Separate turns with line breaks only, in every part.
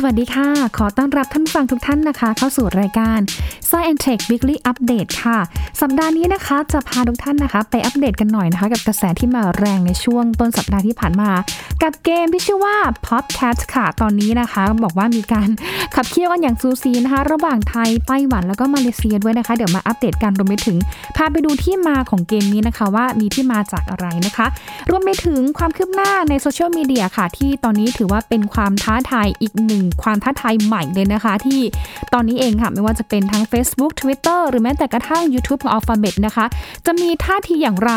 สวัสดีค่ะ ขอต้อนรับท่านฟังทุกท่านนะคะ เข้าสู่รายการ Science Tech Weekly Update ค่ะ สัปดาห์นี้นะคะจะพาทุกท่านนะคะ ไปอัปเดตกันหน่อยนะคะ กับกระแสที่มาแรงในช่วงต้นสัปดาห์ที่ผ่านมา กับเกมที่ชื่อว่า Popcat ค่ะ ตอนนี้นะคะ บอกว่ามีการขับเคี่ยวกันอย่างซูซีนะคะ ระหว่างไทยไต้หวันแล้วก็มาเลเซียด้วยนะคะ เดี๋ยวมาอัปเดตกันรวมไปถึงพาไปดูที่มาของเกมนี้นะคะ ว่ามีที่มาจากอะไรนะคะ รวมไปถึงความคืบหน้าในโซเชียลมีเดียค่ะ ที่ตอนนี้ถือว่าเป็นความท้าทายอีกหนึ่งความท้าทายใหม่เลยนะคะ ที่ตอนนี้เองค่ะ ไม่ว่าจะเป็นทั้ง Facebook Twitter หรือแม้แต่กระทั่ง YouTube ของ Alphabet นะคะ จะมีท่าทีอย่างไร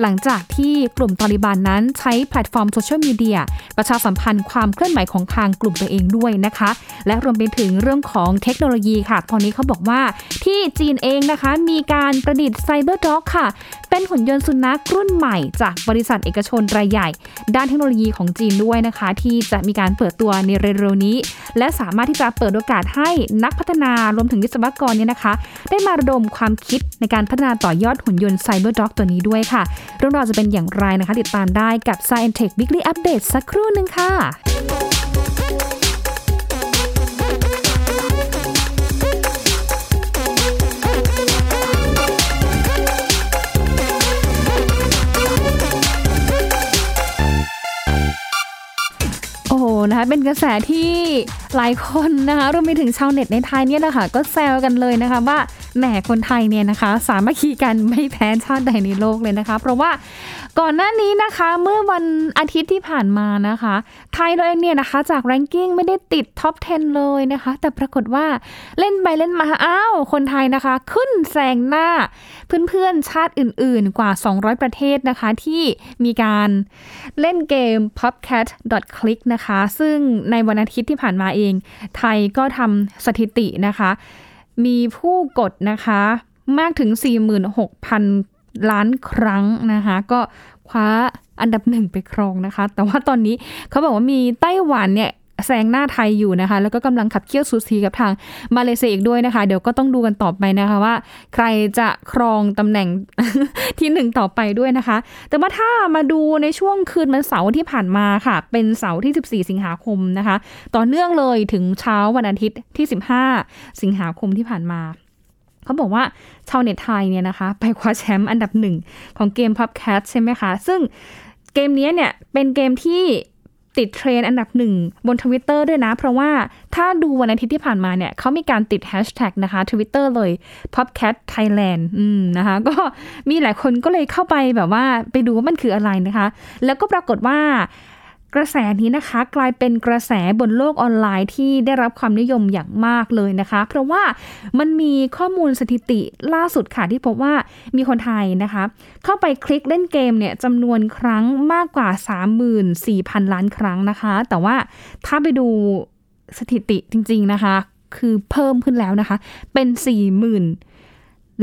หลังจากที่กลุ่มตาลิบันนั้นใช้แพลตฟอร์มโซเชียลมีเดียประชาสัมพันธ์ความเคลื่อนไหวของทางกลุ่มตัวเองด้วยนะคะ และรวมไปถึงเรื่องของเทคโนโลยีค่ะ ตอนนี้เขาบอกว่าที่จีนเองนะคะ มีการประดิษฐ์ CyberDog ค่ะ เป็นหุ่นยนต์สุนัขรุ่นใหม่ จากบริษัทเอกชนรายใหญ่ ด้านเทคโนโลยีของจีนด้วยนะคะ ที่จะมีการเปิดตัวในเร็วๆนี้และสามารถที่จะเปิดโอกาสให้นักพัฒนารวมถึงวิศวกรเนี่ยนะคะ ได้มาระดมความคิดในการพัฒนาต่อยอดหุ่นยนต์ไซเบอร์ด็อกตัวนี้ด้วยค่ะ เรื่องราวจะเป็นอย่างไรนะคะ ติดตามได้กับ Science Tech Weekly Update สักครู่หนึ่งค่ะ โหนะคะเป็นกระแสที่หลายคนนะคะรวมไปถึงชาวเน็ตในไทยเนี่ยแหละค่ะก็แซวกันเลยนะคะว่า แหมคนไทยเนี่ยนะคะ สามัคคีกันไม่แพ้ชาติใดในโลกเลยนะคะ เพราะว่าก่อนหน้านี้นะคะเมื่อวันอาทิตย์ที่ผ่านมานะคะ ไทยเราเองเนี่ยนะคะจากแรงกิ้งไม่ได้ติดท็อป 10 เลยนะคะ แต่ปรากฏว่าเล่นไปเล่นมาอ้าวคนไทยนะคะขึ้นแซงหน้าเพื่อนๆชาติอื่นๆกว่า 200 ประเทศนะคะที่มีการเล่นเกม popcat.click นะคะ ซึ่งในวันอาทิตย์ที่ผ่านมาเอง ไทยก็ทำสถิตินะคะ มีผู้กดนะคะมากถึง 46,000 ล้านครั้งนะคะ ก็คว้าอันดับหนึ่งไปครองนะคะ แต่ว่าตอนนี้เขาบอกว่ามีไต้หวันเนี่ย แซงหน้าไทยอยู่นะคะ แล้วก็กำลังขับเคี่ยวสูสีกับทางมาเลเซียอีกด้วยนะคะ เดี๋ยวก็ต้องดูกันต่อไปนะคะว่า ใครจะครองตำแหน่งที่หนึ่งต่อไปด้วยนะคะ แต่ว่าถ้ามาดูในช่วงคืนวันเสาร์ที่ผ่านมาค่ะ เป็นเสาร์ที่ 14 สิงหาคมนะคะ ต่อเนื่องเลยถึงเช้าวันอาทิตย์ที่ 15 สิงหาคมที่ผ่านมาเขาบอกว่าชาวเน็ตไทยเนี่ยนะคะ ไปคว้าแชมป์อันดับหนึ่งของเกม Popcat ใช่ไหมคะ ซึ่งเกมนี้เนี่ยเป็นเกมที่ ติดเทรนด์อันดับหนึ่งบนทวิตเตอร์ด้วยนะ เพราะว่าถ้าดูวันอาทิตย์ที่ผ่านมาเนี่ยเขามีการติดแฮชแท็กนะคะทวิตเตอร์เลย popcat thailand อืมนะคะก็มีหลายคนก็เลยเข้าไปแบบว่าไปดูว่ามันคืออะไรนะคะ แล้วก็ปรากฏว่า กระแสนี้นะคะกลายเป็นกระแสบนโลกออนไลน์ที่ได้รับความนิยมอย่างมากเลยนะคะ เพราะว่ามันมีข้อมูลสถิติล่าสุดค่ะที่พบว่ามีคนไทยนะคะ เข้าไปคลิกเล่นเกมเนี่ยจำนวนครั้งมากกว่า 34,000 ล้านครั้งนะคะ แต่ว่าถ้าไปดูสถิติจริง ๆนะคะ คือเพิ่มขึ้นแล้วนะคะ เป็น 40,000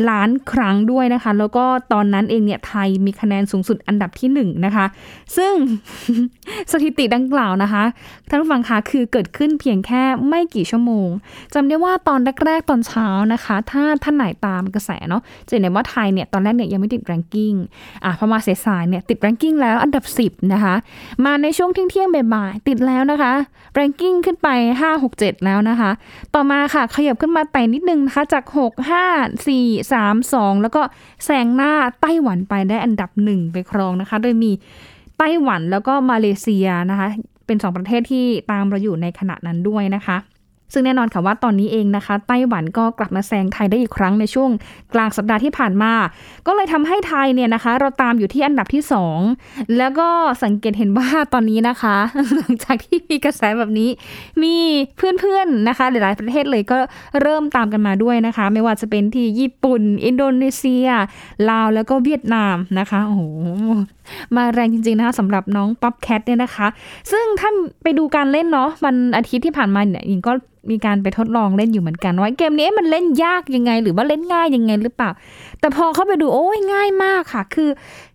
ล้านครั้งด้วยนะคะ แล้วก็ตอนนั้นเองเนี่ยไทยมีคะแนนสูงสุดอันดับที่1นนะคะ ซึ่งสถิติดังกล่าวนะคะท่านผู้ฟังคะคือเกิดขึ้นเพียงแค่ไม่กี่ชั่วโมงจำได้ว่าตอนแรกๆตอนเช้านะคะ ถ้าท่านไหนตามกระแสเนาะจะเห็นว่าไทยเนี่ยตอนแรกเนี่ยยังไม่ติดแรงกิ้งอะพอมาเสายเนี่ยติดแรงกิ้งแล้วอันดับ 10 นะคะ มาในช่วงเที่ยงๆบ่ายๆติดแล้วนะคะแรงกิ้งขึ้นไป 5 6 7 แล้วนะคะ ต่อมาค่ะขยับขึ้นมาแต่นิดนึงนะคะจาก 6 5 4 3 2 แล้วก็แซงหน้าไต้หวันไปได้อันดับหนึ่งไปครองนะคะ โดยมีไต้หวันแล้วก็มาเลเซียนะคะ เป็นสองประเทศที่ตามเราอยู่ในขณะนั้นด้วยนะคะ ซึ่งแน่นอนค่ะว่าตอนนี้เองนะคะ ไต้หวันก็กลับมาแซงไทยได้อีกครั้งในช่วงกลางสัปดาห์ที่ผ่านมา ก็เลยทำให้ไทยเนี่ยนะคะ เราตามอยู่ที่อันดับที่ 2 แล้วก็สังเกตเห็นว่าตอนนี้นะคะ หลังจากที่มีกระแสแบบนี้ มีเพื่อนๆนะคะหลายๆประเทศเลยก็เริ่มตามกันมาด้วยนะคะ ไม่ว่าจะเป็นที่ญี่ปุ่น อินโดนีเซีย ลาวแล้วก็เวียดนามนะคะโอ้โหมาแรงจริงๆนะคะสำหรับน้อง Popcat เนี่ยนะคะ ซึ่งถ้าไปดูการเล่นเนาะวันอาทิตย์ที่ผ่านมาเนี่ยยิงก็มีการไปทดลองเล่นอยู่เหมือนกันว่าเกมนี้มันเล่นยากยังไง หรือว่าเล่นง่ายยังไงหรือเปล่า แต่พอเข้าไปดูโอ้ยง่ายมากค่ะ คือ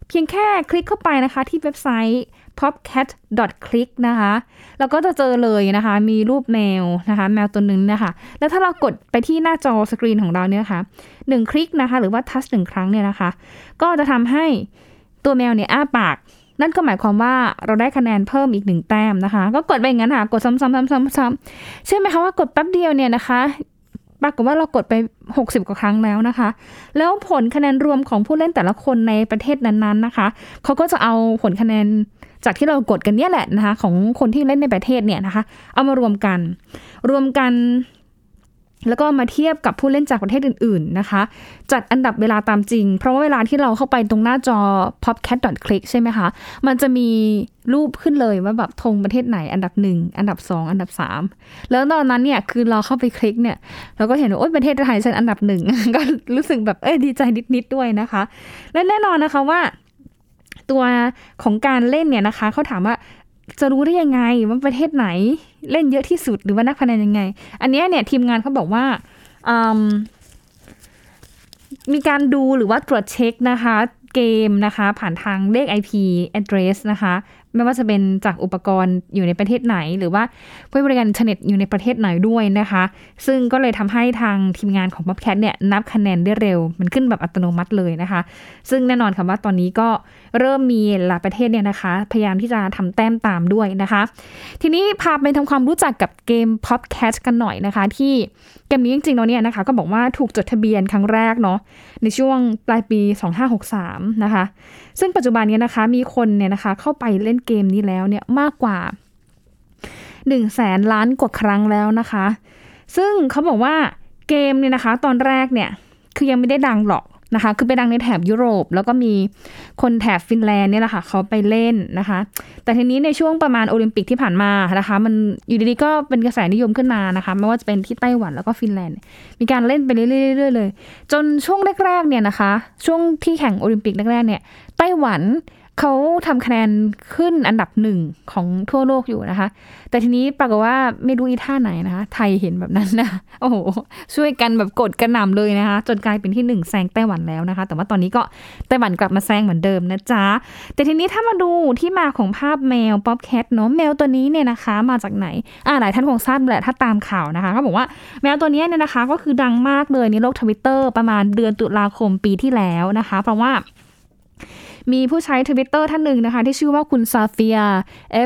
เพียงแค่คลิกเข้าไปนะคะที่เว็บไซต์ popcat.click นะคะ แล้วก็จะเจอเลยนะคะ มีรูปแมวนะคะ แมวตัวหนึ่งนะคะ แล้วถ้าเรากดไปที่หน้าจอสกรีนของเราเนี่ยค่ะหนึ่งคลิกนะคะ หรือว่าทัชหนึ่งครั้งเนี่ยนะคะ ก็จะทำให้ ตัวแมวเนี่ยอ้าปาก นั่นก็หมายความว่าเราได้คะแนนเพิ่มอีกหนึ่งแต้มนะคะ ก็กดไปอย่างนั้นค่ะกดซ้ำๆๆๆเชื่อไหมคะว่ากดแป๊บเดียวเนี่ยนะคะปรากฏว่าเรากดไป 60 กว่าครั้งแล้วนะคะ แล้วผลคะแนนรวมของผู้เล่นแต่ละคนในประเทศนั้นๆนะคะ เขาก็จะเอาผลคะแนนจากที่เรากดกันเนี่ยแหละนะคะ ของคนที่เล่นในประเทศเนี่ยนะคะ เอามารวมกัน รวมกัน แล้วก็มาเทียบกับผู้เล่นจากประเทศอื่น ๆ นะคะ จัดอันดับเวลาตามจริง เพราะว่าเวลาที่เราเข้าไปตรงหน้าจอ popcat.click ใช่ไหมคะ มันจะมีรูปขึ้นเลยว่าแบบธงประเทศไหนอันดับหนึ่งอันดับสองอันดับสามแล้วตอนนั้นเนี่ยคือเราเข้าไปคลิกเนี่ย เราก็เห็นว่าโอ๊ยประเทศไทยฉันอันดับหนึ่งก็รู้สึกแบบเอ้ยดีใจนิด ๆ ด้วยนะคะ และแน่นอนนะคะว่า ตัวของการเล่นเนี่ยนะคะเขาถามว่า จะรู้ได้ยังไงว่าประเทศไหนเล่นเยอะที่สุดหรือว่านักพนันยังไง อันนี้เนี่ยทีมงานเขาบอกว่ามมีการดูหรือว่าตรวจเช็คนะคะ เกมนะคะ ผ่านทางเลข IP address นะคะไม่ว่าจะเป็นจากอุปกรณ์อยู่ในประเทศไหน หรือว่าผู้บริการอินเทอร์เน็ตอยู่ในประเทศไหนด้วยนะคะ ซึ่งก็เลยทำให้ทางทีมงานของ p o p c a t เนี่ยนับคะแนนได้เร็ว มันขึ้นแบบอัตโนมัติเลยนะคะ ซึ่งแน่นอนค่ะว่าตอนนี้ก็เริ่มมีหลายประเทศเนี่ยนะคะ พยายามที่จะทำแต้มตามด้วยนะคะ ทีนี้พาไปทำความรู้จักกับเกม Popcat กันหน่อยนะคะ ที่เกมนี้จริงๆแล้วเนี่ยนะคะก็บอกว่าถูกจดทะเบียนครั้งแรกเนาะในช่วงปลายปี 2563 นะคะ ซึ่งปัจจุบันนี้นะคะมีคนเนี่ยนะคะเข้าไปเล่นเกมนี้แล้วเนี่ยมากกว่า1แสนล้านกว่าครั้งแล้วนะคะ ซึ่งเขาบอกว่าเกมเนี่ยนะคะ ตอนแรกเนี่ยคือยังไม่ได้ดังหรอกนะคะ คือไปดังในแถบยุโรป แล้วก็มีคนแถบฟินแลนด์เนี่ยแหละค่ะเขาไปเล่นนะคะ แต่ทีนี้ในช่วงประมาณโอลิมปิกที่ผ่านมานะคะ มันอยู่ดีๆก็เป็นกระแสนิยมขึ้นมานะคะ ไม่ว่าจะเป็นที่ไต้หวันแล้วก็ฟินแลนด์ มีการเล่นไปเรื่อยๆเลย จนช่วงแรกๆเนี่ยนะคะ ช่วงที่แข่งโอลิมปิกแรกๆเนี่ย ไต้หวัน เขาทำคะแนนขึ้นอันดับหนึ่งของทั่วโลกอยู่นะคะ แต่ทีนี้ปรากฏว่าไม่รู้อีท่าไหนนะคะ ไทยเห็นแบบนั้นนะ โอ้โห ช่วยกันแบบกดกระหน่ำเลยนะคะ จนกลายเป็นที่หนึ่งแซงไต้หวันแล้วนะคะ แต่ว่าตอนนี้ก็ไต้หวันกลับมาแซงเหมือนเดิมนะจ๊ะ แต่ทีนี้ถ้ามาดูที่มาของภาพแมว Popcat เนาะ แมวตัวนี้เนี่ยนะคะ มาจากไหน อ่าหลายท่านคงทราบแหละถ้าตามข่าวนะคะเขาบอกว่าแมวตัวนี้เนี่ยนะคะ ก็คือดังมากเลยในโลกทวิตเตอร์ประมาณเดือนตุลาคมปีที่แล้วนะคะ เพราะว่า มีผู้ใช้ทวิตเตอร์ท่านหนึ่งนะคะ ที่ชื่อว่าคุณซาเฟีย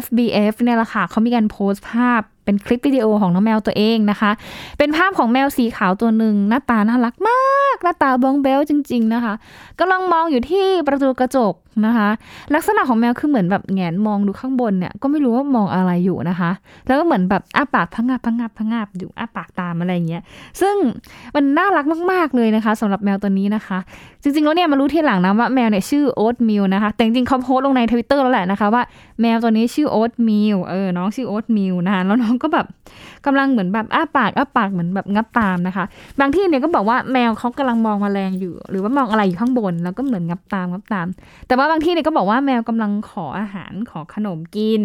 FBF เนี่ยแหละค่ะเขามีการโพสต์ภาพ เป็นคลิปวิดีโอของน้องแมวตัวเองนะคะ เป็นภาพของแมวสีขาวตัวหนึ่งหน้าตาน่ารักมาก หน้าตาบ้องแบ๊วจริง ๆนะคะกำลังมองอยู่ที่ประตูกระจกนะคะ ลักษณะของแมวคือเหมือนแบบแหงนมองดูข้างบนเนี่ยก็ไม่รู้ว่ามองอะไรอยู่นะคะ แล้วก็เหมือนแบบอ้าปากพังงับพังงับพังงับอยู่อ้าปากตามอะไรเงี้ย ซึ่งมันน่ารักมากๆเลยนะคะสำหรับแมวตัวนี้นะคะ จริงๆแล้วเนี่ยมารู้ทีหลังนะว่าแมวเนี่ยชื่อ Oatmeal นะคะ แต่จริงๆเขาโพสต์ลงในทวิตเตอร์แล้วแหละนะคะว่าแมวตัวนี้ชื่อ Oatmeal เออน้องชื่อ Oatmeal นะคะแล้วน้องก็แบบกำลังเหมือนแบบอ้าปากอ้าปากเหมือนแบบงับตามนะคะ บางที่เนี่ยก็บอกว่าแมวเขากำลังมองมแมลงอยู่ หรือว่ามองอะไรอยู่ข้างบน แล้วก็เหมือนงับตามงับตาม แต่ว่าบางที่เนี่ยก็บอกว่าแมวกำลังขออาหารขอขนมกิน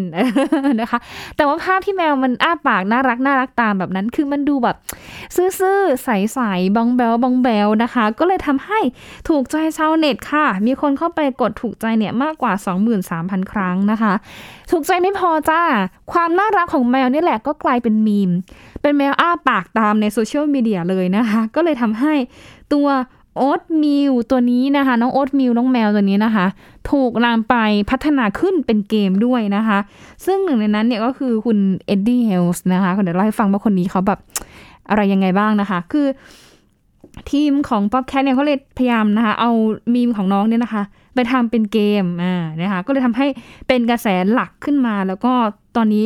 นะคะ แต่ว่าภาพที่แมวมันอ้าปากน่ารักน่ารักตามแบบนั้น คือมันดูแบบ ซื่อๆใสๆบองแบลบองแบลนะคะ ก็เลยทำให้ถูกใจชาวเน็ตค่ะ มีคนเข้าไปกดถูกใจเนี่ยมากกว่า 23,000 ครั้งนะคะถูกใจไม่พอจ้า ความน่ารักของแมวนี่แหละก็กลายเป็นมีม เป็นแมวอ้าปากตามในโซเชียลมีเดียเลยนะคะ ก็เลยทำให้ตัว Oatmeal ตัวนี้นะคะ น้อง Oatmeal น้องแมวตัวนี้นะคะ ถูกนำไปพัฒนาขึ้นเป็นเกมด้วยนะคะ ซึ่งหนึ่งในนั้นเนี่ยก็คือคุณเอ็ดดี้เฮลส์นะคะเดี๋ยวเล่าให้ฟังว่าคนนี้เขาแบบอะไรยังไงบ้างนะคะ คือทีมของ Pop Cat เนี่ยเขาเลยพยายามนะคะ เอามีมของน้องเนี่ยนะคะ ไปทำเป็นเกมอ่านะคะก็เลยทำให้เป็นกระแสหลักขึ้นมา แล้วก็ตอนนี้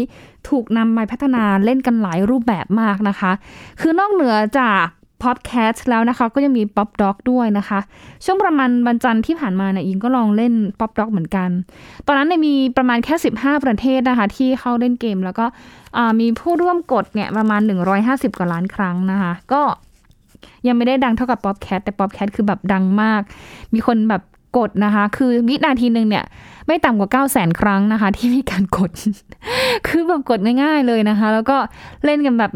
ถูกนำมาพัฒนาเล่นกันหลายรูปแบบมากนะคะ คือนอกเหนือจาก Podcast แล้วนะคะ ก็ยังมี Pop Dog ด้วยนะคะ ช่วงประมาณวันจันทร์ที่ผ่านมาเนี่ยอิงก็ลองเล่น Pop Dog เหมือนกัน ตอนนั้นเนี่ยมีประมาณแค่ 15 ประเทศนะคะ ที่เข้าเล่นเกมแล้วก็มีผู้ร่วมกดเนี่ยประมาณ 150 กว่าล้านครั้งนะคะ ก็ยังไม่ได้ดังเท่ากับ Popcat แต่ Popcat คือแบบดังมาก มีคนแบบ กดนะคะ คือวินาทีหนึ่งเนี่ย ไม่ต่ำกว่า 9 0 0 0 0 0 ครั้งนะคะ ที่มีการกด คือแบบกดง่ายๆเลยนะคะ แล้วก็เล่นกันแบบ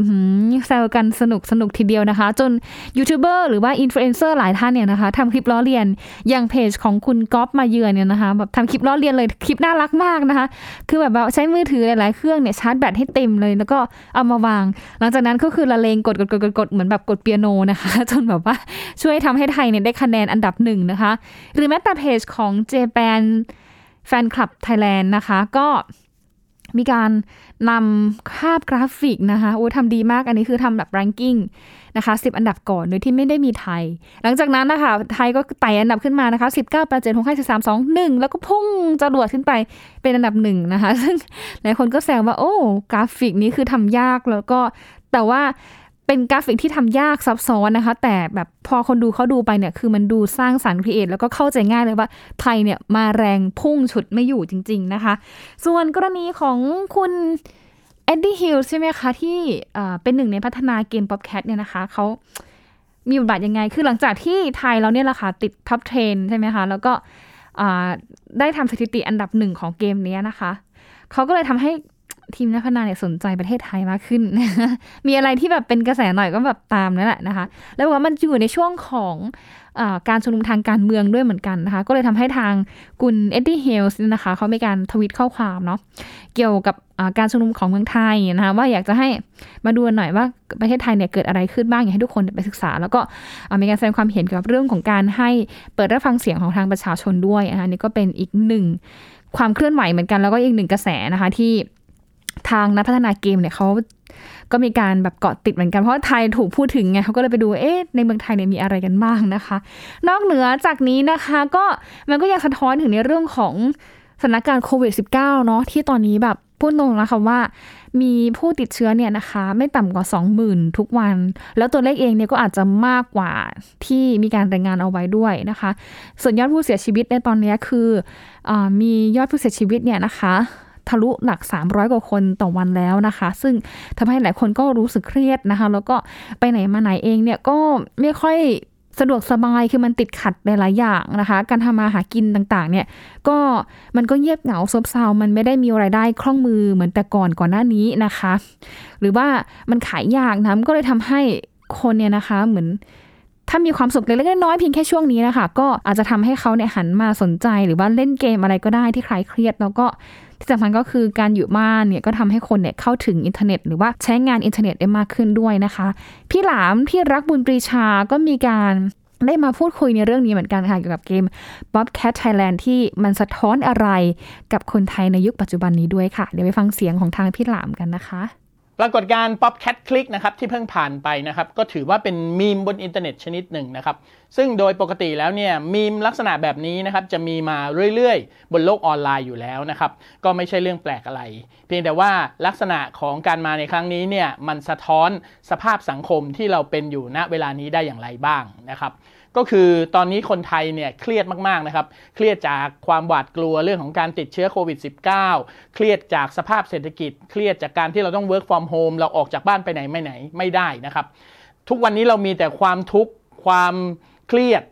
แซวกันสนุกสนุกทีเดียวนะคะ จนยูทูบเบอร์หรือว่าอินฟลูเอนเซอร์หลายท่านเนี่ยนะคะทำคลิปล้อเลียนอย่างเพจของคุณก๊อฟมาเยือนเนี่ยนะคะแบบทำคลิปล้อเลียนเลยคลิปน่ารักมากนะคะ คือแบบใช้มือถือหลายๆเครื่องเนี่ยชาร์จแบตให้เต็มเลย แล้วก็เอามาวาง หลังจากนั้นก็คือละเลงกดกดกดกดกดเหมือนแบบกดเปียโนนะคะ จนแบบว่าช่วยทำให้ไทยเนี่ยได้คะแนนอันดับหนึ่งนะคะ หรือแม้แต่เพจของเจแปนแฟนคลับไทยแลนด์นะคะ ก็ มีการนำภาพกราฟิกนะคะโอ้ทำดีมากอันนี้คือทำแบบแรงกิ้งนะคะ10 อันดับก่อนโดยที่ไม่ได้มีไทย หลังจากนั้นนะคะไทยก็ไต่อันดับขึ้นมานะคะ19 8 7 6 5 4 3 2 1 แล้วก็พุ่งจรวดขึ้นไปเป็นอันดับหนึ่งนะคะ ซึ่งหลายคนก็แซวว่าโอ้กราฟิกนี้คือทำยากแล้วก็แต่ว่า เป็นกราฟิกที่ทำยากซับซ้อนนะคะ แต่แบบพอคนดูเขาดูไปเนี่ย คือมันดูสร้างสรรค์ create แล้วก็เข้าใจง่ายเลยว่าไทยเนี่ยมาแรงพุ่งฉุดไม่อยู่จริง ๆนะคะ ส่วนกรณีของคุณเอ็ดดี้ฮิลใช่ไหมคะ ที่เป็นหนึ่งในพัฒนาเกม Popcat เนี่ยนะคะเขามีบทบาทยังไง คือหลังจากที่ไทยเราเนี่ยแหละค่ะติด top trend ใช่ไหมคะ แล้วก็ได้ทำสถิติอันดับหนึ่งของเกมนี้นะคะ เขาก็เลยทำให้ ทีมนักพัฒนาเนี่ยสนใจประเทศไทยมากขึ้น มีอะไรที่แบบเป็นกระแสหน่อยก็แบบตามนั่นแหละนะคะ แล้วว่ามันอยู่ในช่วงของอการชุมนุมทางการเมืองด้วยเหมือนกันนะคะ ก็เลยทำให้ทางคุณเอ็ดดี้เฮลส์นะคะเขามีการทวิตข้อความเนาะเกี่ยวกับการชุมนุมของเมืองไทยนะคะว่าอยากจะให้มาดูหน่อยว่าประเทศไทยเนี่ยเกิดอะไรขึ้นบ้างอยากให้ทุกคนไปศึกษา แล้วก็มีการแสดงความเห็นเกี่ยวกับเรื่องของการให้เปิดรับฟังเสียงของทางประชาชนด้วยนะคะนี่ก็เป็นอีกหนึ่งความเคลื่อนไหวเหมือนกันแล้วก็อีกหนึ่งกระแสนะคะที่ ทางนักพัฒนาเกมเนี่ยเขาก็มีการแบบเกาะติดเหมือนกันเพราะไทยถูกพูดถึงไงเขาก็เลยไปดูเอ๊ะในเมืองไทยเนี่ยมีอะไรกันบ้างนะคะ นอกเหนือจากนี้นะคะ ก็มันก็ยังสะท้อนถึงในเรื่องของสถานการณ์โควิด -19 เนาะที่ตอนนี้แบบพูดตรงนะคะว่ามีผู้ติดเชื้อเนี่ยนะคะ ไม่ต่ำกว่า 20,000 ทุกวัน แล้วตัวเลขเองเนี่ยก็อาจจะมากกว่าที่มีการรายงานเอาไว้ด้วยนะคะ ส่วนยอดผู้เสียชีวิตในตอนนี้คืออมียอดผู้เสียชีวิตเนี่ยนะคะ ทะลุหลัก 300 กว่าคนต่อวันแล้วนะคะ ซึ่งทำให้หลายคนก็รู้สึกเครียดนะคะ แล้วก็ไปไหนมาไหนเองเนี่ยก็ไม่ค่อยสะดวกสบายคือมันติดขัดหลาย ๆ อย่างนะคะ การทำมาหากินต่างๆ เนี่ย ก็มันก็เงียบเหงาซบเซา มันไม่ได้มีรายได้คล่องมือเหมือนแต่ก่อนก่อนหน้านี้นะคะ หรือว่ามันขายยากนะก็เลยทำให้คนเนี่ยนะคะเหมือนถ้ามีความสุขเล็กๆน้อยๆเพียงแค่ช่วงนี้นะคะก็อาจจะทำให้เขาเนี่ยหันมาสนใจหรือว่าเล่นเกมอะไรก็ได้ที่คลายเครียด แล้วก็ ที่สำคัญก็คือการอยู่บ้านเนี่ยก็ทำให้คนเนี่ยเข้าถึงอินเทอร์เน็ต หรือว่าใช้งานอินเทอร์เน็ตได้มากขึ้นด้วยนะคะ พี่หลามที่รักบุญปรีชาก็มีการได้มาพูดคุยในเรื่องนี้เหมือนกันค่ะเกี่ยวกับเกม Popcat Thailand ที่มันสะท้อนอะไรกับคนไทยในยุคปัจจุบันนี้ด้วยค่ะ เดี๋ยวไปฟังเสียงของทางพี่หลามกันนะคะ
ปรากฏการณ์ Pop Cat Click นะครับที่เพิ่งผ่านไปนะครับก็ถือว่าเป็นมีมบนอินเทอร์เน็ตชนิดหนึ่งนะครับซึ่งโดยปกติแล้วเนี่ยมีมลักษณะแบบนี้นะครับจะมีมาเรื่อยๆ บนโลกออนไลน์อยู่แล้วนะครับก็ไม่ใช่เรื่องแปลกอะไร เพียงแต่ว่าลักษณะของการมาในครั้งนี้เนี่ยมันสะท้อนสภาพสังคมที่เราเป็นอยู่ณเวลานี้ได้อย่างไรบ้างนะครับ ก็คือตอนนี้คนไทยเนี่ยเครียดมากๆนะครับ เครียดจากความหวาดกลัวเรื่องของการติดเชื้อโควิด -19 เครียดจากสภาพเศรษฐกิจ เครียดจากการที่เราต้อง work from home เราออกจากบ้านไปไหนไม่ไหนไม่ได้นะครับ ทุกวันนี้เรามีแต่ความทุกข์ความเครียด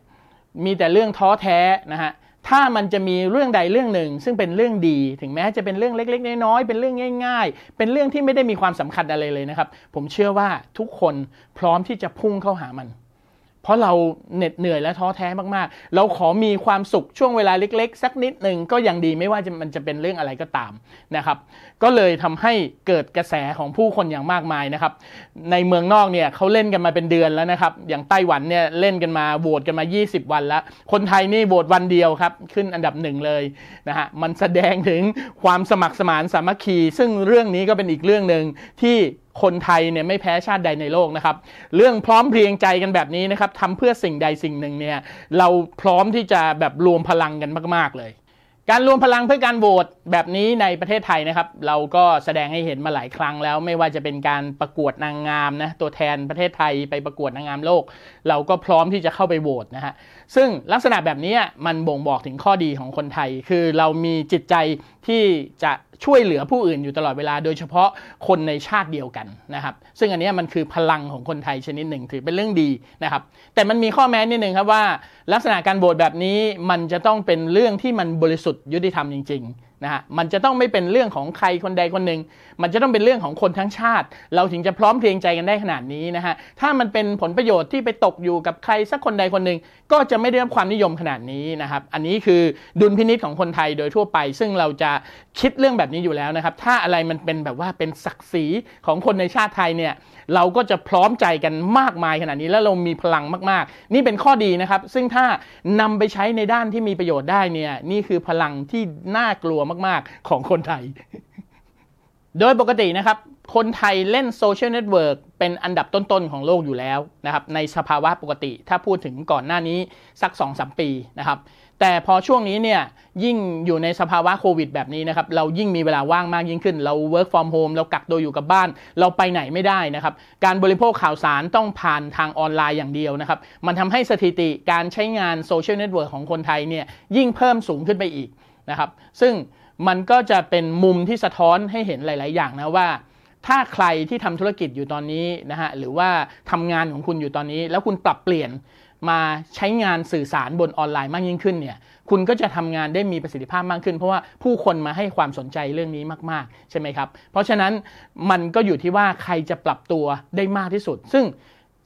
มีแต่เรื่องท้อแท้นะฮะถ้ามันจะมีเรื่องใดเรื่องหนึ่ง ซึ่งเป็นเรื่องดี ถึงแม้จะเป็นเรื่องเล็ก ๆ น้อยๆเป็นเรื่องง่าย ๆ เป็นเรื่องที่ไม่ได้มีความสำคัญอะไรเลยนะครับ ผมเชื่อว่าทุกคนพร้อมที่จะพุ่งเข้าหามัน เพราะเราเหน็ดเหนื่อยและท้อแท้มากๆ เราขอมีความสุขช่วงเวลาเล็ก ๆ สักนิดหนึ่งก็ยังดีไม่ว่ามันจะเป็นเรื่องอะไรก็ตามนะครับ ก็เลยทำให้เกิดกระแสของผู้คนอย่างมากมายนะครับ ในเมืองนอกเนี่ยเขาเล่นกันมาเป็นเดือนแล้วนะครับ อย่างไต้หวันเนี่ยเล่นกันมาโหวตกันมา 20 วันแล้ว คนไทยนี่โหวตวันเดียวครับ ขึ้นอันดับหนึ่งเลยนะฮะมันแสดงถึงความสมัครสมานสามัคคี ซึ่งเรื่องนี้ก็เป็นอีกเรื่องหนึ่งที่คนไทยเนี่ยไม่แพ้ชาติใดในโลกนะครับ เรื่องพร้อมเพรียงใจกันแบบนี้นะครับทำเพื่อสิ่งใดสิ่งหนึ่งเนี่ยเราพร้อมที่จะแบบรวมพลังกันมาก ๆเลย การรวมพลังเพื่อการโหวตแบบนี้ในประเทศไทยนะครับ เราก็แสดงให้เห็นมาหลายครั้งแล้วไม่ว่าจะเป็นการประกวดนางงามนะตัวแทนประเทศไทยไปประกวดนางงามโลก เราก็พร้อมที่จะเข้าไปโหวตนะฮะซึ่งลักษณะแบบนี้มันบ่งบอกถึงข้อดีของคนไทย คือเรามีจิตใจที่จะ ช่วยเหลือผู้อื่นอยู่ตลอดเวลา โดยเฉพาะคนในชาติเดียวกันนะครับ ซึ่งอันนี้มันคือพลังของคนไทยชนิดหนึ่งถือเป็นเรื่องดีนะครับ แต่มันมีข้อแม้นิดหนึ่งครับว่า ลักษณะการโหวตแบบนี้มันจะต้องเป็นเรื่องที่มันบริสุทธิ์ยุติธรรมจริงนะฮะมันจะต้องไม่เป็นเรื่องของใครคนใดคนหนึ่ง มันจะต้องเป็นเรื่องของคนทั้งชาติ เราถึงจะพร้อมเพรียงใจกันได้ขนาดนี้นะฮะ ถ้ามันเป็นผลประโยชน์ที่ไปตกอยู่กับใครสักคนใดคนหนึ่ง ก็จะไม่ได้รับความนิยมขนาดนี้นะครับ อันนี้คือดุลพินิจของคนไทยโดยทั่วไป ซึ่งเราจะคิดเรื่องแบบนี้อยู่แล้วนะครับ ถ้าอะไรมันเป็นแบบว่าเป็นศักดิ์ศรีของคนในชาติไทยเนี่ย เราก็จะพร้อมใจกันมากมายขนาดนี้ แล้วเรามีพลังมาก ๆ นี่เป็นข้อดีนะครับ ซึ่งถ้านำไปใช้ในด้านที่มีประโยชน์ได้เนี่ย นี่คือพลังที่น่ากลัวมาก ๆ ของคนไทย โดยปกตินะครับ คนไทยเล่นโซเชียลเน็ตเวิร์กเป็นอันดับต้น ๆ ของโลกอยู่แล้วนะครับ ในสภาวะปกติ ถ้าพูดถึงก่อนหน้านี้สัก 2-3 ปีนะครับ แต่พอช่วงนี้เนี่ยยิ่งอยู่ในสภาวะโควิดแบบนี้นะครับ เรายิ่งมีเวลาว่างมากยิ่งขึ้น เรา work from home เรากักตัวอยู่กับบ้าน เราไปไหนไม่ได้นะครับ การบริโภคข่าวสารต้องผ่านทางออนไลน์อย่างเดียวนะครับ มันทำให้สถิติการใช้งานโซเชียลเน็ตเวิร์กของคนไทยเนี่ยยิ่งเพิ่มสูงขึ้นไปอีก นะครับ ซึ่งมันก็จะเป็นมุมที่สะท้อนให้เห็นหลาย ๆ อย่างนะว่า ถ้าใครที่ทำธุรกิจอยู่ตอนนี้นะฮะหรือว่าทำงานของคุณอยู่ตอนนี้ แล้วคุณปรับเปลี่ยนมาใช้งานสื่อสารบนออนไลน์มากยิ่งขึ้นเนี่ยคุณก็จะทำงานได้มีประสิทธิภาพมากขึ้น เพราะว่าผู้คนมาให้ความสนใจเรื่องนี้มาก ๆ ใช่ไหมครับ เพราะฉะนั้นมันก็อยู่ที่ว่าใครจะปรับตัวได้มากที่สุด ซึ่ง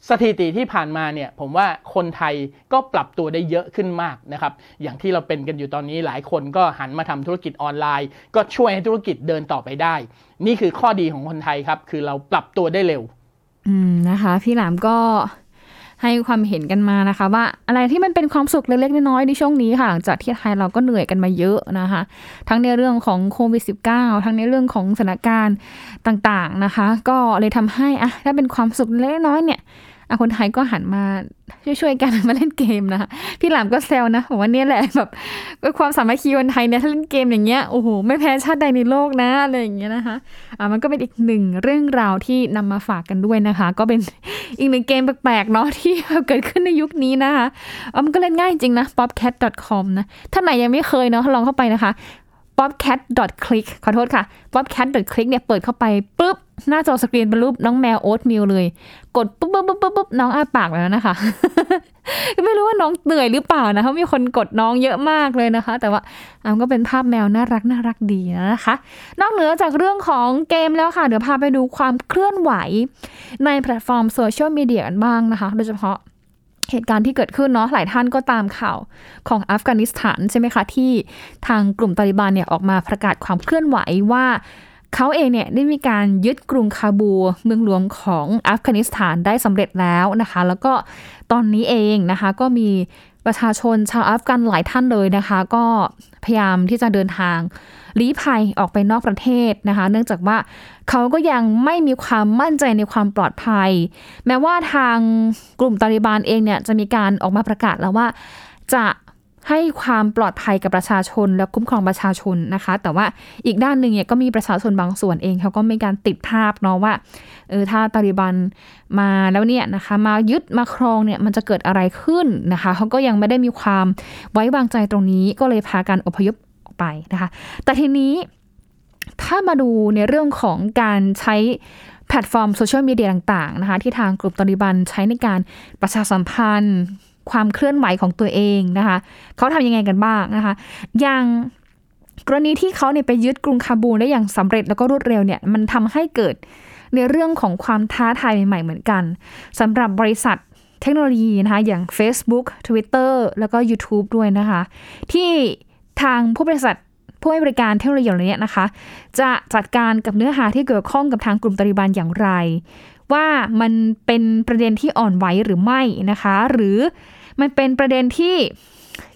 สถิติที่ผ่านมาเนี่ยผมว่าคนไทยก็ปรับตัวได้เยอะขึ้นมากนะครับ อย่างที่เราเป็นกันอยู่ตอนนี้หลายคนก็หันมาทำธุรกิจออนไลน์ ก็ช่วยให้ธุรกิจเดินต่อไปได้ นี่คือข้อดีของคนไทยครับ คือเราปรับตัวได้เร็ว
อืมนะคะ พี่หลามก็ให้ความเห็นกันมานะคะ ว่าอะไรที่มันเป็นความสุขเล็กๆน้อยๆในช่วงนี้ค่ะหลังจากที่ไทยเราก็เหนื่อยกันมาเยอะนะคะ ทั้งในเรื่องของโควิด -19 ทั้งในเรื่องของสถานการณ์ต่างๆนะคะ ก็เลยทำให้อะถ้าเป็นความสุขเล็กน้อยเนี่ย อะคนไทยก็หันมาช่วยๆกันมาเล่นเกมนะคะพี่หลามก็แซวนะบอกว่าเนี่ยแหละแบบความสามัคคีคนไทยเนี่ยถ้าเล่นเกมอย่างเงี้ยโอ้โหไม่แพ้ชาติใดในโลกนะอะไรอย่างเงี้ยนะคะอ่ามันก็เป็นอีกหนึ่งเรื่องราวที่นำมาฝากกันด้วยนะคะ ก็เป็นอีกหนึ่งเกมแปลกๆเนาะที่เกิดขึ้นในยุคนี้นะคะมันก็เล่นง่ายจริงนะ popcat.com นะท่านไหนยังไม่เคยเนาะลองเข้าไปนะคะ popcat.click ขอโทษค่ะ popcat.click เนี่ยเปิดเข้าไปปุ๊บ หน้าจอสกรีนเป็นรูปน้องแมว Oatmeal เลย กดปุ๊บปุ๊บปุ๊บปุ๊บน้องอ้าปากแล้วนะคะ ไม่รู้ว่าน้องเหนื่อยหรือเปล่านะเพราะมีคนกดน้องเยอะมากเลยนะคะ แต่ว่าอันก็เป็นภาพแมวน่ารักน่ารักดีนะคะ นอกเหนือจากเรื่องของเกมแล้วค่ะ เดี๋ยวพาไปดูความเคลื่อนไหว ในแพลตฟอร์มโซเชียลมีเดียกันบ้างนะคะ โดยเฉพาะ เหตุการณ์ที่เกิดขึ้นเนาะหลายท่านก็ตามข่าวของอัฟกานิสถานใช่ไหมคะ ที่ทางกลุ่มตาลิบันเนี่ยออกมาประกาศความเคลื่อนไหวว่าเขาเองเนี่ยได้มีการยึดกรุงคาบูลเมืองหลวงของอัฟกานิสถานได้สำเร็จแล้วนะคะ แล้วก็ตอนนี้เองนะคะก็มี ประชาชนชาวอัฟกันหลายท่านเลยนะคะ ก็พยายามที่จะเดินทางลี้ภัยออกไปนอกประเทศนะคะ เนื่องจากว่าเขาก็ยังไม่มีความมั่นใจในความปลอดภัย แม้ว่าทางกลุ่มตาลิบานเองเนี่ยจะมีการออกมาประกาศแล้วว่า จะ ให้ความปลอดภัยกับประชาชนและคุ้มครองประชาชนนะคะ แต่ว่าอีกด้านหนึ่งเนี่ยก็มีประชาชนบางส่วนเองเขาก็มีการติดภาพเนาะว่าเออถ้าตาลิบันมาแล้วเนี่ยนะคะมายึดมาครองเนี่ยมันจะเกิดอะไรขึ้นนะคะเขาก็ยังไม่ได้มีความไว้วางใจตรงนี้ก็เลยพากันอพยพออกไปนะคะ แต่ทีนี้ถ้ามาดูในเรื่องของการใช้แพลตฟอร์มโซเชียลมีเดียต่างๆนะคะที่ทางกลุ่มตาลิบันใช้ในการประชาสัมพันธ์ ความเคลื่อนไหวของตัวเองนะคะ เขาทำยังไงกันบ้างนะคะ อย่างกรณีที่เขาเนี่ยไปยึดกรุงคาบูลได้อย่างสำเร็จแล้วก็รวดเร็วเนี่ยมันทำให้เกิดในเรื่องของความท้าทายใหม่ๆเหมือนกันสำหรับบริษัทเทคโนโลยีนะคะอย่าง Facebook Twitter แล้วก็ YouTube ด้วยนะคะ ที่ทางผู้บริษัทผู้ให้บริการเทคโนโลยีเหล่านี้นะคะ จะจัดการกับเนื้อหาที่เกี่ยวข้องกับทางกลุ่มตาลิบันอย่างไร ว่ามันเป็นประเด็นที่อ่อนไหวหรือไม่นะคะ หรือ มันเป็นประเด็นที่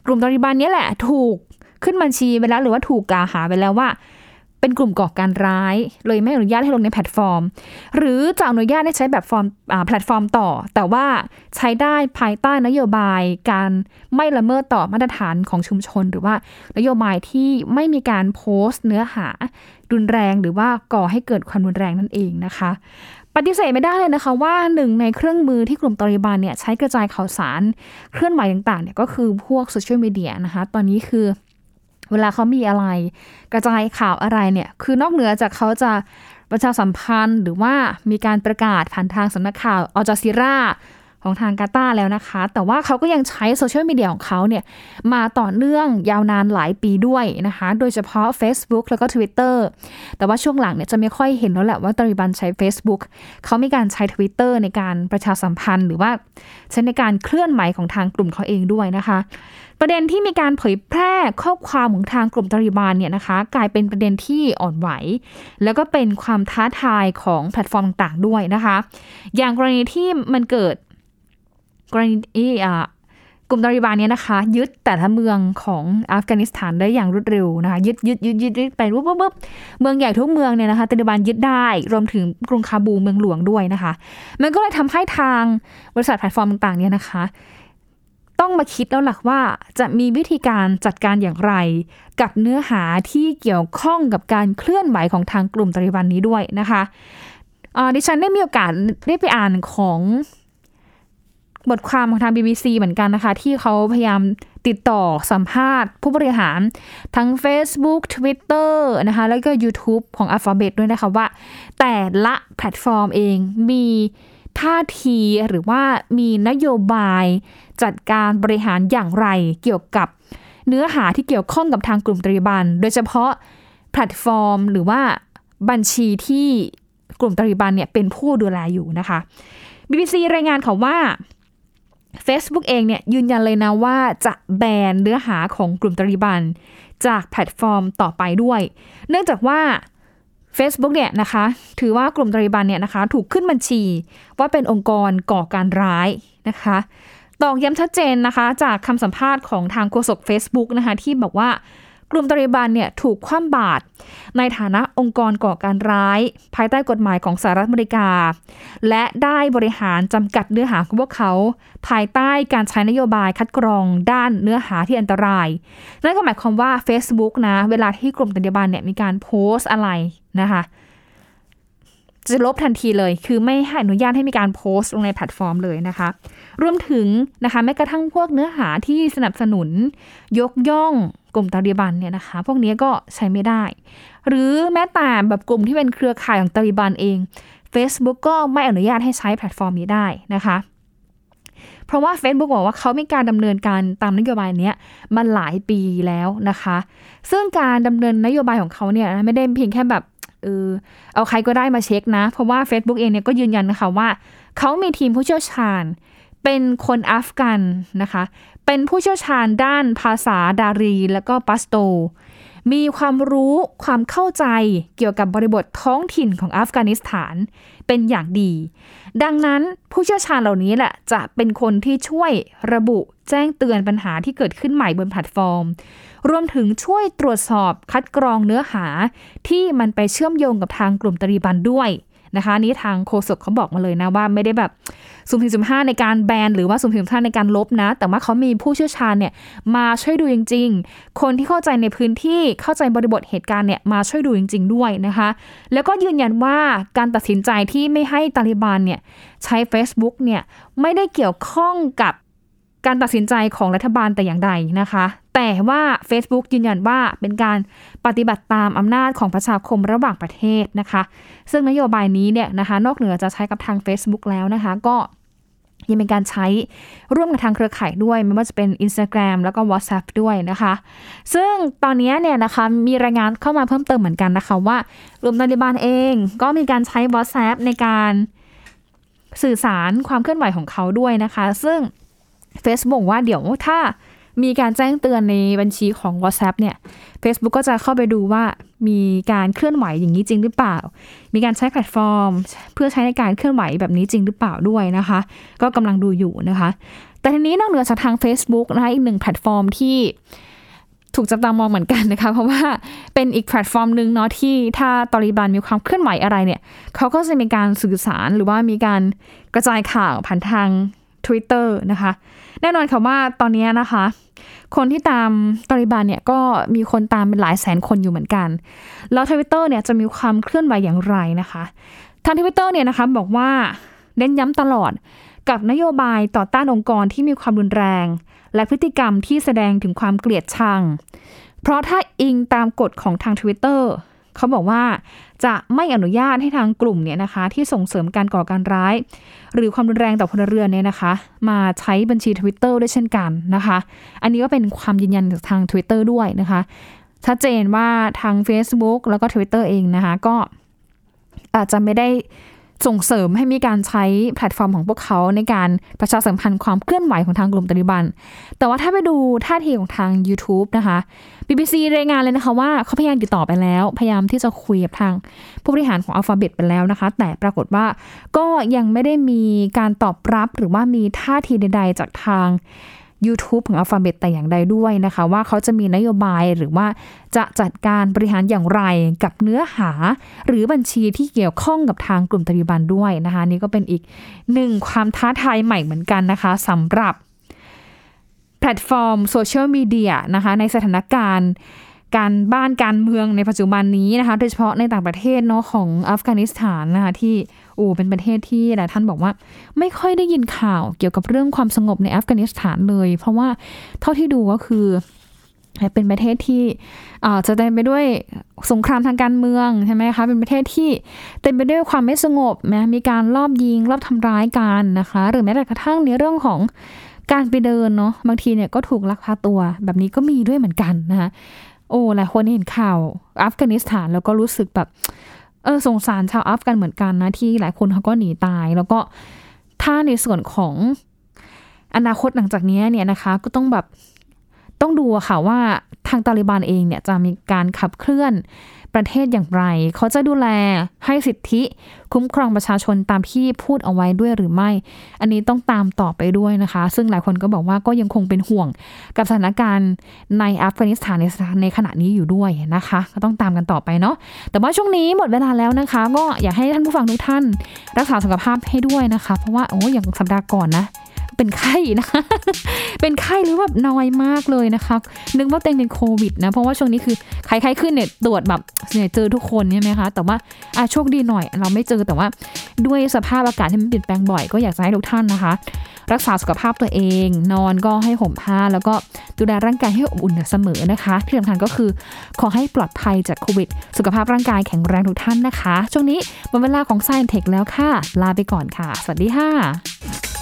กลุ่มตาลิบันนี้แหละ ถูกขึ้นบัญชีไปแล้ว หรือว่าถูกกล่าวหาไปแล้วว่า เป็นกลุ่มก่อการร้าย เลยไม่อนุญาตให้ลงในแพลตฟอร์ม หรือจะอนุญาตให้ใช้แบบฟอร์มแพลตฟอร์มต่อ แต่ว่าใช้ได้ภายใต้นโยบายการไม่ละเมิดต่อมาตรฐานของชุมชน หรือว่านโยบายที่ไม่มีการโพสต์ เนื้อหารุนแรง หรือว่าก่อให้เกิดความรุนแรงนั่นเองนะคะ ปฏิเสธไม่ได้เลยนะคะว่าหนึ่งในเครื่องมือที่กลุ่มตาลิบันเนี่ยใช้กระจายข่าวสารเคลื่อนไหวต่างๆเนี่ยก็คือพวกโซเชียลมีเดียนะคะ ตอนนี้คือเวลาเขามีอะไร กระจายข่าวอะไรเนี่ย คือนอกเหนือจากเขาจะประชาสัมพันธ์หรือว่ามีการประกาศผ่านทางสำนักข่าวอัลจาซีรา ของทางกาตาแล้วนะคะ แต่ว่าเขาก็ยังใช้โซเชียลมีเดียของเขาเนี่ยมาต่อเนื่องยาวนานหลายปีด้วยนะคะ โดยเฉพาะ Facebook แล้วก็ Twitter แต่ว่าช่วงหลังเนี่ยจะไม่ค่อยเห็นแล้วแหละว่าตาลิบันใช้ Facebook เขามีการใช้ Twitter ในการประชาสัมพันธ์หรือว่าใช้ในการเคลื่อนไหวของทางกลุ่มเขาเองด้วยนะคะ ประเด็นที่มีการเผยแพร่ข้อความของทางกลุ่มตาลิบันเนี่ยนะคะ กลายเป็นประเด็นที่อ่อนไหว แล้วก็เป็นความท้าทายของแพลตฟอร์มต่างๆด้วยนะคะ อย่างกรณีที่มันเกิด กรณีอ่ากลุ่มตาลิบันเนี่ยนะคะ ยึดแต่ละเมืองของอัฟกานิสถานได้อย่างรวดเร็วนะคะ ยึดยึดยึดยึดยดไปปุ๊บปุ๊บเมืองใหญ่ทุกเมืองเนี่ยนะคะตาลิบันยึดได้รวมถึงกรุงคาบูเมืองหลวงด้วยนะคะ มันก็เลยทำให้ทางบริษัทแพลตฟอร์มต่างๆเนี่ยนะคะ ต้องมาคิดแล้วหลักว่าจะมีวิธีการจัดการอย่างไร กับเนื้อหาที่เกี่ยวข้องกับการเคลื่อนไหวของทางกลุ่มตาลิบันนี้ด้วยนะคะดิฉันได้มีโอกาสได้ไปอ่านของ บทความของทาง BBC เหมือนกันนะคะ ที่เขาพยายามติดต่อสัมภาษณ์ ผู้บริหาร ทั้ง Facebook Twitter นะคะ แล้วก็ YouTube ของ Alphabet ด้วยนะคะว่า แต่ละแพลตฟอร์มเองมีท่าทีหรือว่ามีนโยบายจัดการบริหารอย่างไรเกี่ยวกับเนื้อหาที่เกี่ยวข้องกับทางกลุ่มตาลิบัน โดยเฉพาะแพลตฟอร์มหรือว่าบัญชีที่กลุ่มตาลิบันเนี่ยเป็นผู้ดูแลอยู่นะคะ BBC รายงานเขาว่า Facebook เองเนี่ยยืนยันเลยนะว่าจะแบนเนื้อหาของกลุ่มตาลิบัน จากแพลตฟอร์มต่อไปด้วย เนื่องจากว่า Facebook เนี่ยนะคะถือว่ากลุ่มตาลิบันเนี่ยนะคะถูกขึ้นบัญชี ว่าเป็นองค์กรก่อการร้ายนะคะตอกย้ำชัดเจนนะคะ จากคำสัมภาษณ์ของทางโฆษก Facebook นะคะที่บอกว่า กลุ่มตาลิบันเนี่ยถูกคว่ำบาตรในฐานะองค์กรก่อการร้าย ภายใต้กฎหมายของสหรัฐอเมริกา และได้บริหารจำกัดเนื้อหาของพวกเขา ภายใต้การใช้นโยบายคัดกรองด้านเนื้อหาที่อันตราย นั่นก็หมายความว่า Facebook นะ เวลาที่กลุ่มตาลิบันเนี่ยมีการโพสต์อะไรนะคะ จะลบทันทีเลย คือไม่ให้อนุญาตให้มีการโพสต์ลงในแพลตฟอร์มเลยนะคะ รวมถึงนะคะแม้กระทั่งพวกเนื้อหาที่สนับสนุน ยกย่องกลุ่มตาลิบันเนี่ยนะคะ พวกนี้ก็ใช้ไม่ได้ หรือแม้แต่แบบกลุ่มที่เป็นเครือข่ายของตาลิบันเอง Facebook ก็ไม่อนุญาตให้ใช้แพลตฟอร์มนี้ได้นะคะเพราะว่า Facebook บอกว่าเขามีการดำเนินการตามนโยบายนี้มาหลายปีแล้วนะคะ ซึ่งการดำเนินนโยบายของเขาเนี่ยไม่ได้เพียงแค่แบบ เออเอาใครก็ได้มาเช็คนะ เพราะว่า Facebook เองเนี่ยก็ยืนยันนะคะว่า เขามีทีมผู้เชี่ยวชาญ เป็นคนอัฟกันนะคะ เป็นผู้เชี่ยวชาญด้านภาษาดารี และก็ปัสโต มีความรู้ความเข้าใจเกี่ยวกับบริบทท้องถิ่นของอัฟกานิสถานเป็นอย่างดี ดังนั้นผู้เชี่ยวชาญเหล่านี้แหละจะเป็นคนที่ช่วยระบุแจ้งเตือนปัญหาที่เกิดขึ้นใหม่บนแพลตฟอร์ม รวมถึงช่วยตรวจสอบคัดกรองเนื้อหาที่มันไปเชื่อมโยงกับทางกลุ่มตาลีบันด้วย นะคะนี้ทางโฆษกเขาบอกมาเลยนะว่าไม่ได้แบบสุ่มสี่สุ่มห้าในการแบนหรือว่าสุ่มสี่สุ่มห้าในการลบนะ แต่ว่าเขามีผู้เชี่ยวชาญเนี่ยมาช่วยดูจริง ๆ คนที่เข้าใจในพื้นที่เข้าใจบริบทเหตุการณ์เนี่ยมาช่วยดูจริง ๆ ด้วยนะคะ แล้วก็ยืนยันว่าการตัดสินใจที่ไม่ให้ตาลิบันเนี่ยใช้ Facebook เนี่ยไม่ได้เกี่ยวข้องกับ การตัดสินใจของรัฐบาลแต่อย่างใดนะคะ แต่ว่า Facebook ยืนยันว่าเป็นการปฏิบัติตามอำนาจของประชาคมระหว่างประเทศนะคะ ซึ่งนโยบายนี้เนี่ยนะคะ นอกเหนือจะใช้กับทาง Facebook แล้วนะคะ ก็ยังเป็นการใช้ร่วมกับทางเครือข่ายด้วย ไม่ว่าจะเป็น Instagram แล้วก็ WhatsApp ด้วยนะคะ ซึ่งตอนนี้เนี่ยนะคะมีรายงานเข้ามาเพิ่มเติมเหมือนกันนะคะ ว่ารวมตาลิบันเองก็มีการใช้ WhatsApp ในการสื่อสารความเคลื่อนไหวของเขาด้วยนะคะ ซึ่ง Facebook ว่าเดี๋ยวถ้ามีการแจ้งเตือนในบัญชีของ WhatsApp เนี่ย Facebook ก็จะเข้าไปดูว่ามีการเคลื่อนไหวอย่างนี้จริงหรือเปล่า มีการใช้แพลตฟอร์ม เพื่อใช้ในการเคลื่อนไหวแบบนี้จริงหรือเปล่าด้วยนะคะ ก็กำลังดูอยู่นะคะ แต่ทีนี้นอกเหนือจากทาง Facebook นะคะอีกหนึ่งแพลตฟอร์มที่ถูกจับตามองเหมือนกันนะคะ เพราะว่าเป็นอีกแพลตฟอร์มหนึ่งเนาะที่ถ้าตาลิบันมีความเคลื่อนไหวอะไรเนี่ยเขาก็จะมีการสื่อสารหรือว่ามีการกระจายข่าวผ่านทาง Twitter นะคะ แน่นอนค่ะว่าตอนนี้นะคะ คนที่ตามตาลิบันเนี่ยก็มีคนตามเป็นหลายแสนคนอยู่เหมือนกัน แล้วทวิตเตอร์เนี่ยจะมีความเคลื่อนไหวอย่างไรนะคะ ทางทวิตเตอร์เนี่ยนะคะบอกว่าเน้นย้ำตลอดกับนโยบายต่อต้านองค์กรที่มีความรุนแรง และพฤติกรรมที่แสดงถึงความเกลียดชัง เพราะถ้าอิงตามกฎของทางทวิตเตอร์ เขาบอกว่าจะไม่อนุญาตให้ทางกลุ่มเนี่ยนะคะ ที่ส่งเสริมการก่อการร้าย หรือความรุนแรงต่อพลเรือนเนี่ยนะคะ มาใช้บัญชีทวิตเตอร์ด้วยเช่นกันนะคะ อันนี้ก็เป็นความยืนยันจากทาง Twitter ด้วยนะคะ ชัดเจนว่าทาง Facebook แล้วก็ Twitter เองนะคะ ก็อาจจะไม่ได้ ส่งเสริมให้มีการใช้แพลตฟอร์มของพวกเขาในการประชาสัมพันธ์ความเคลื่อนไหวของทางกลุ่มตาลิบัน แต่ว่าถ้าไปดูท่าทีของทาง YouTube นะคะ BBC รายงานเลยนะคะว่าเขาพยายามติดต่อไปแล้ว พยายามที่จะคุยกับทางผู้บริหารของอัลฟาเบตไปแล้วนะคะ แต่ปรากฏว่าก็ยังไม่ได้มีการตอบรับหรือว่ามีท่าทีใด ๆ จากทาง YouTube ของ Alphabet แต่อย่างใดด้วยนะคะ ว่าเขาจะมีนโยบายหรือว่าจะจัดการบริหารอย่างไรกับเนื้อหา หรือบัญชีที่เกี่ยวข้องกับทางกลุ่มตาลิบันด้วยนะคะ นี่ก็เป็นอีกหนึ่งความท้าทายใหม่เหมือนกันนะคะสำหรับแพลตฟอร์มโซเชียลมีเดียนะคะในสถานการณ์การบ้านการเมืองในปัจจุบันนี้นะคะ โดยเฉพาะในต่างประเทศเนาะของอัฟกานิสถานนะคะที่ เอ้อเป็นประเทศที่หลายท่านบอกว่า ไม่ค่อยได้ยินข่าวเกี่ยวกับเรื่องความสงบในอัฟกานิสถานเลย เพราะว่าเท่าที่ดูก็คือเป็นประเทศที่จะเต็มไปด้วยสงครามทางการเมืองใช่ไหมคะเป็นประเทศที่เต็มไปด้วยความไม่สงบนะมีการลอบยิงลอบทำร้ายกันนะคะ หรือแม้แต่กระทั่งในเรื่องของการไปเดินเนาะบางทีเนี่ยก็ถูกลักพาตัวแบบนี้ก็มีด้วยเหมือนกันนะคะโอ้หลายคนเห็นข่าวอัฟกานิสถานแล้วก็รู้สึกแบบ เออสงสารชาวอัฟกันเหมือนกันนะ ที่หลายคนเขาก็หนีตาย แล้วก็ถ้าในส่วนของอนาคตหลังจากนี้เนี่ยนะคะ ก็ต้องแบบ ต้องดูค่ะว่าทางตาลิบันเองเนี่ยจะมีการขับเคลื่อนประเทศอย่างไร เขาจะดูแลให้สิทธิคุ้มครองประชาชนตามที่พูดเอาไว้ด้วยหรือไม่ อันนี้ต้องตามต่อไปด้วยนะคะ ซึ่งหลายคนก็บอกว่าก็ยังคงเป็นห่วงกับสถานการณ์ในอัฟกานิสถานในในขณะนี้อยู่ด้วยนะคะ ก็ต้องตามกันต่อไปเนาะ แต่ว่าช่วงนี้หมดเวลาแล้วนะคะ ก็อยากให้ท่านผู้ฟังทุกท่าน รักษาสุขภาพให้ด้วยนะคะ เพราะว่าโอ้อย่างสัปดาห์ก่อนนะ เป็นไข้นะคะ เป็นไข้หรือว่าน้อยมากเลยนะคะ นึกว่าเต็งเป็นโควิดนะ เพราะว่าช่วงนี้คือใครๆขึ้นเนี่ยตรวจแบบเนี่ยเจอทุกคนใช่ไหมคะ แต่ว่าอะโชคดีหน่อยเราไม่เจอแต่ว่าด้วยสภาพอากาศที่มันเปลี่ยนแปลงบ่อยก็อยากจะให้ทุกท่านนะคะ รักษาสุขภาพตัวเอง นอนก็ให้ห่มผ้า แล้วก็ดูแลร่างกายให้อบอุ่นเสมอนะคะ ที่สำคัญก็คือขอให้ปลอดภัยจากโควิด สุขภาพร่างกายแข็งแรงทุกท่านนะคะ ช่วงนี้หมดเวลาของ Science Tech แล้วค่ะ ลาไปก่อนค่ะ สวัสดีค่ะ